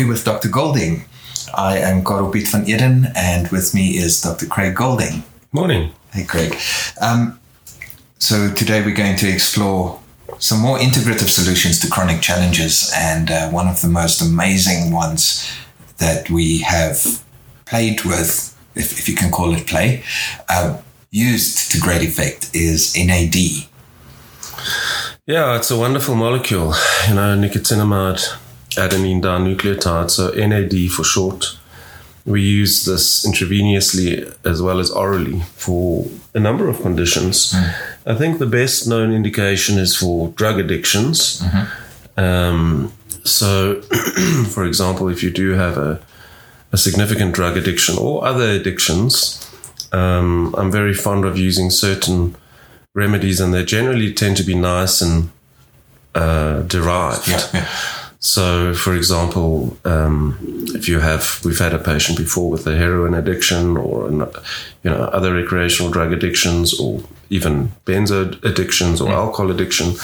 of Coffee with Dr. Golding. I am Piet van Eden, and with me is Dr. Craig Golding. Morning. Hey, Craig. Um, so today we're going to explore some more integrative solutions to chronic challenges, and uh, one of the most amazing ones that we have played with, if, if you can call it play, uh, used to great effect is NAD. Yeah, it's a wonderful molecule, you know, nicotinamide adenine dinucleotide, so NAD for short. We use this intravenously as well as orally for a number of conditions. Mm. I think the best known indication is for drug addictions. Mm-hmm. Um, so, for example, if you do have a, a significant drug addiction or other addictions, um, I'm very fond of using certain remedies, and they generally tend to be nice and uh, derived. Yeah, yeah. So, for example, um, if you have, we've had a patient before with a heroin addiction or, an, you know, other recreational drug addictions or even benzo addictions or mm. alcohol addiction.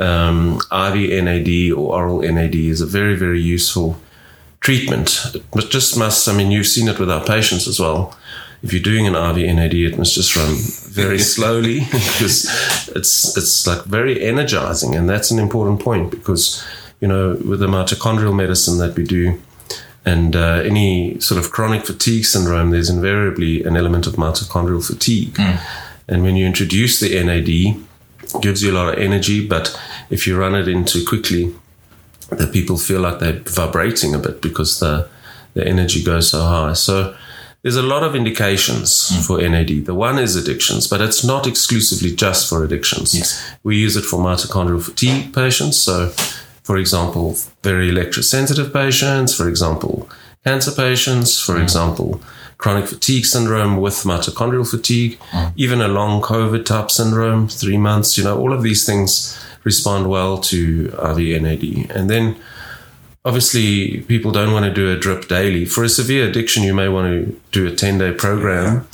Um, IV NAD or oral NAD is a very, very useful treatment. It just must, I mean, you've seen it with our patients as well. If you're doing an IV NAD, it must just run very slowly because it's it's like very energizing, and that's an important point because you know, with the mitochondrial medicine that we do and uh, any sort of chronic fatigue syndrome, there's invariably an element of mitochondrial fatigue. Mm. And when you introduce the NAD, it gives you a lot of energy, but if you run it in too quickly, the people feel like they're vibrating a bit because the, the energy goes so high. So there's a lot of indications mm. for NAD. The one is addictions, but it's not exclusively just for addictions. Yes. We use it for mitochondrial fatigue patients. So for example, very electrosensitive patients, for example, cancer patients, for mm. example, chronic fatigue syndrome with mitochondrial fatigue, mm. even a long COVID type syndrome, three months, you know, all of these things respond well to IV NAD. And then obviously people don't want to do a drip daily. For a severe addiction, you may want to do a 10 day program,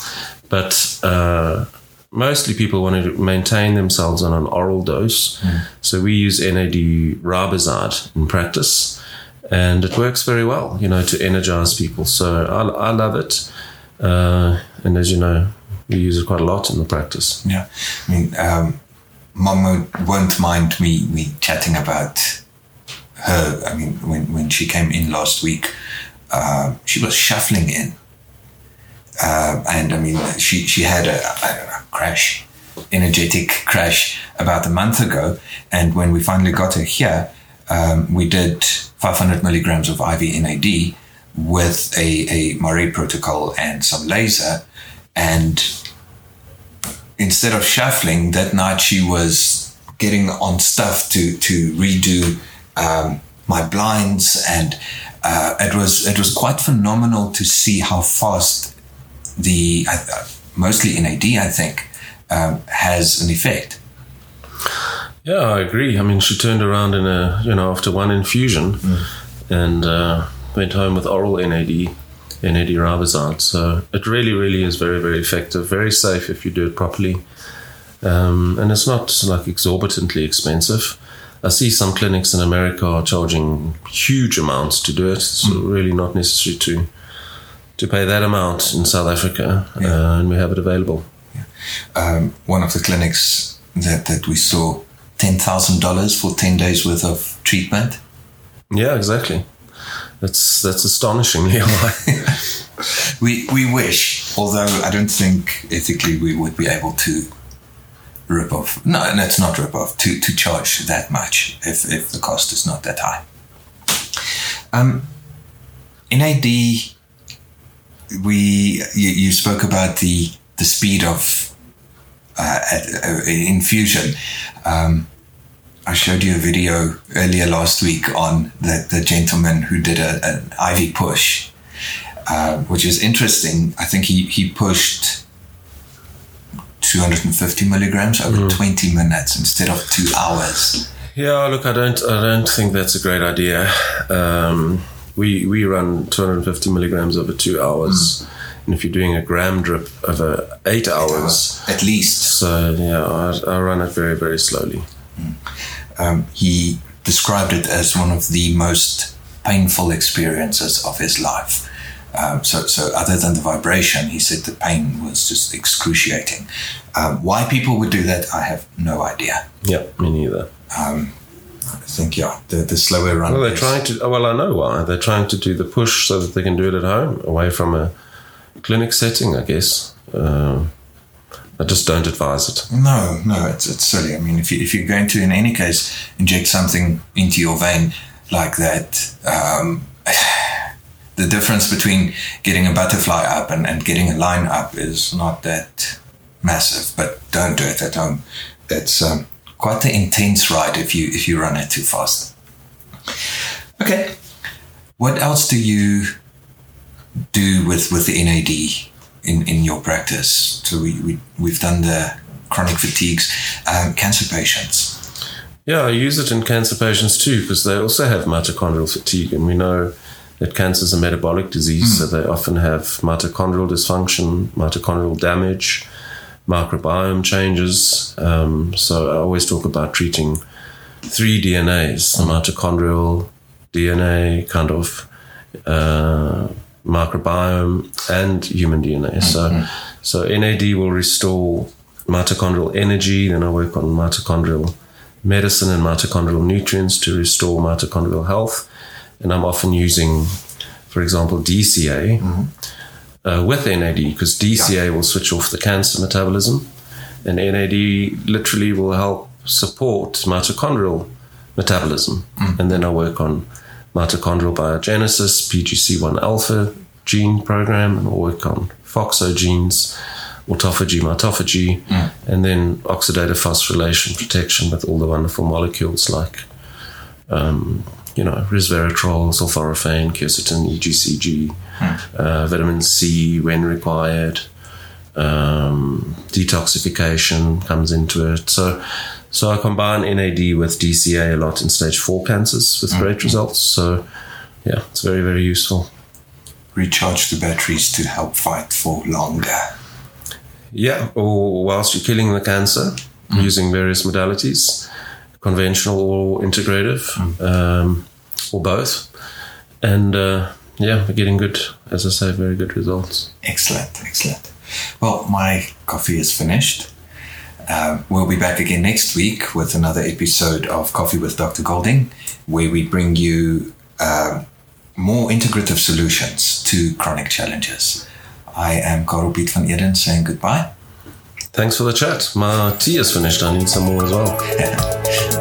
but, uh, mostly people want to maintain themselves on an oral dose. Mm. So we use NAD Riboside in practice, and it works very well, you know, to energize people. So I, I love it. Uh, and as you know, we use it quite a lot in the practice. Yeah. I mean, um, Mom won't mind me, me chatting about her. I mean, when, when she came in last week, uh, she was shuffling in. Uh, and I mean, she, she had a, a crash, energetic crash about a month ago. And when we finally got her here, um, we did 500 milligrams of IV NAD with a, a Murray protocol and some laser. And instead of shuffling, that night she was getting on stuff to, to redo um, my blinds. And uh, it was it was quite phenomenal to see how fast the uh, mostly NAD, I think, um, has an effect. Yeah, I agree. I mean, she turned around in a you know after one infusion, mm. and uh, went home with oral NAD, NAD riboside. So it really, really is very, very effective, very safe if you do it properly, um, and it's not like exorbitantly expensive. I see some clinics in America are charging huge amounts to do it. It's mm. really not necessary to to pay that amount in South Africa, yeah. uh, and we have it available. Yeah. Um, one of the clinics that, that we saw $10,000 for 10 days worth of treatment. Yeah, exactly. That's that's astonishingly high. we we wish, although I don't think ethically we would be able to rip off. No, that's not rip off. To to charge that much if if the cost is not that high. Um, NAD we you, you spoke about the the speed of uh, uh, infusion. Um, I showed you a video earlier last week on the, the gentleman who did a, an IV push, uh, which is interesting. I think he, he pushed 250 milligrams over mm. 20 minutes instead of two hours. Yeah, look, I don't, I don't think that's a great idea. Um, we we run 250 milligrams over two hours. Mm. And if you're doing a gram drip over eight hours, at least. So yeah, I, I run it very very slowly. Mm. Um, he described it as one of the most painful experiences of his life. Um, so, so other than the vibration, he said the pain was just excruciating. Um, why people would do that, I have no idea. Yeah, me neither. Um, I think yeah, the, the slower run. Well, they're is- trying to. oh, Well, I know why. They're trying to do the push so that they can do it at home, away from a clinic setting, I guess. Uh, I just don't advise it. No, no, it's it's silly. I mean, if you if you're going to, in any case, inject something into your vein like that, um, the difference between getting a butterfly up and, and getting a line up is not that massive. But don't do it at home. It's um, quite the intense ride if you if you run it too fast. Okay, what else do you do with with the NAD in in your practice? So we, we we've done the chronic fatigues, um, cancer patients. Yeah, I use it in cancer patients too because they also have mitochondrial fatigue, and we know that cancer is a metabolic disease, so they often have mitochondrial dysfunction, mitochondrial damage, microbiome changes. Um, so I always talk about treating three DNAs: the mitochondrial DNA, kind of uh, microbiome, and human DNA. So, so NAD will restore mitochondrial energy. Then I work on mitochondrial medicine and mitochondrial nutrients to restore mitochondrial health. And I'm often using, for example, DCA uh, with NAD because DCA will switch off the cancer metabolism, and NAD literally will help support mitochondrial metabolism. And then I work on mitochondrial biogenesis, PGC1 alpha gene program, and I work on FOXO genes, autophagy, mitophagy, and then oxidative phosphorylation protection with all the wonderful molecules like, um, you know, resveratrol, sulforaphane, quercetin, EGCG, uh, vitamin C when required, um, detoxification comes into it. So, so I combine NAD with DCA a lot in stage four cancers with great results. So, yeah, it's very, very useful. Recharge the batteries to help fight for longer. Yeah, or whilst you're killing the cancer using various modalities, conventional or integrative, um, or both. And uh, yeah, we're getting good, as I say, very good results. Excellent, excellent. Well, my coffee is finished. Um, we'll be back again next week with another episode of Coffee with Dr. Golding, where we bring you um more integrative solutions to chronic challenges. I am Karel Piet van Eden saying goodbye. Thanks for the chat. My tea is finished. I need some more as well.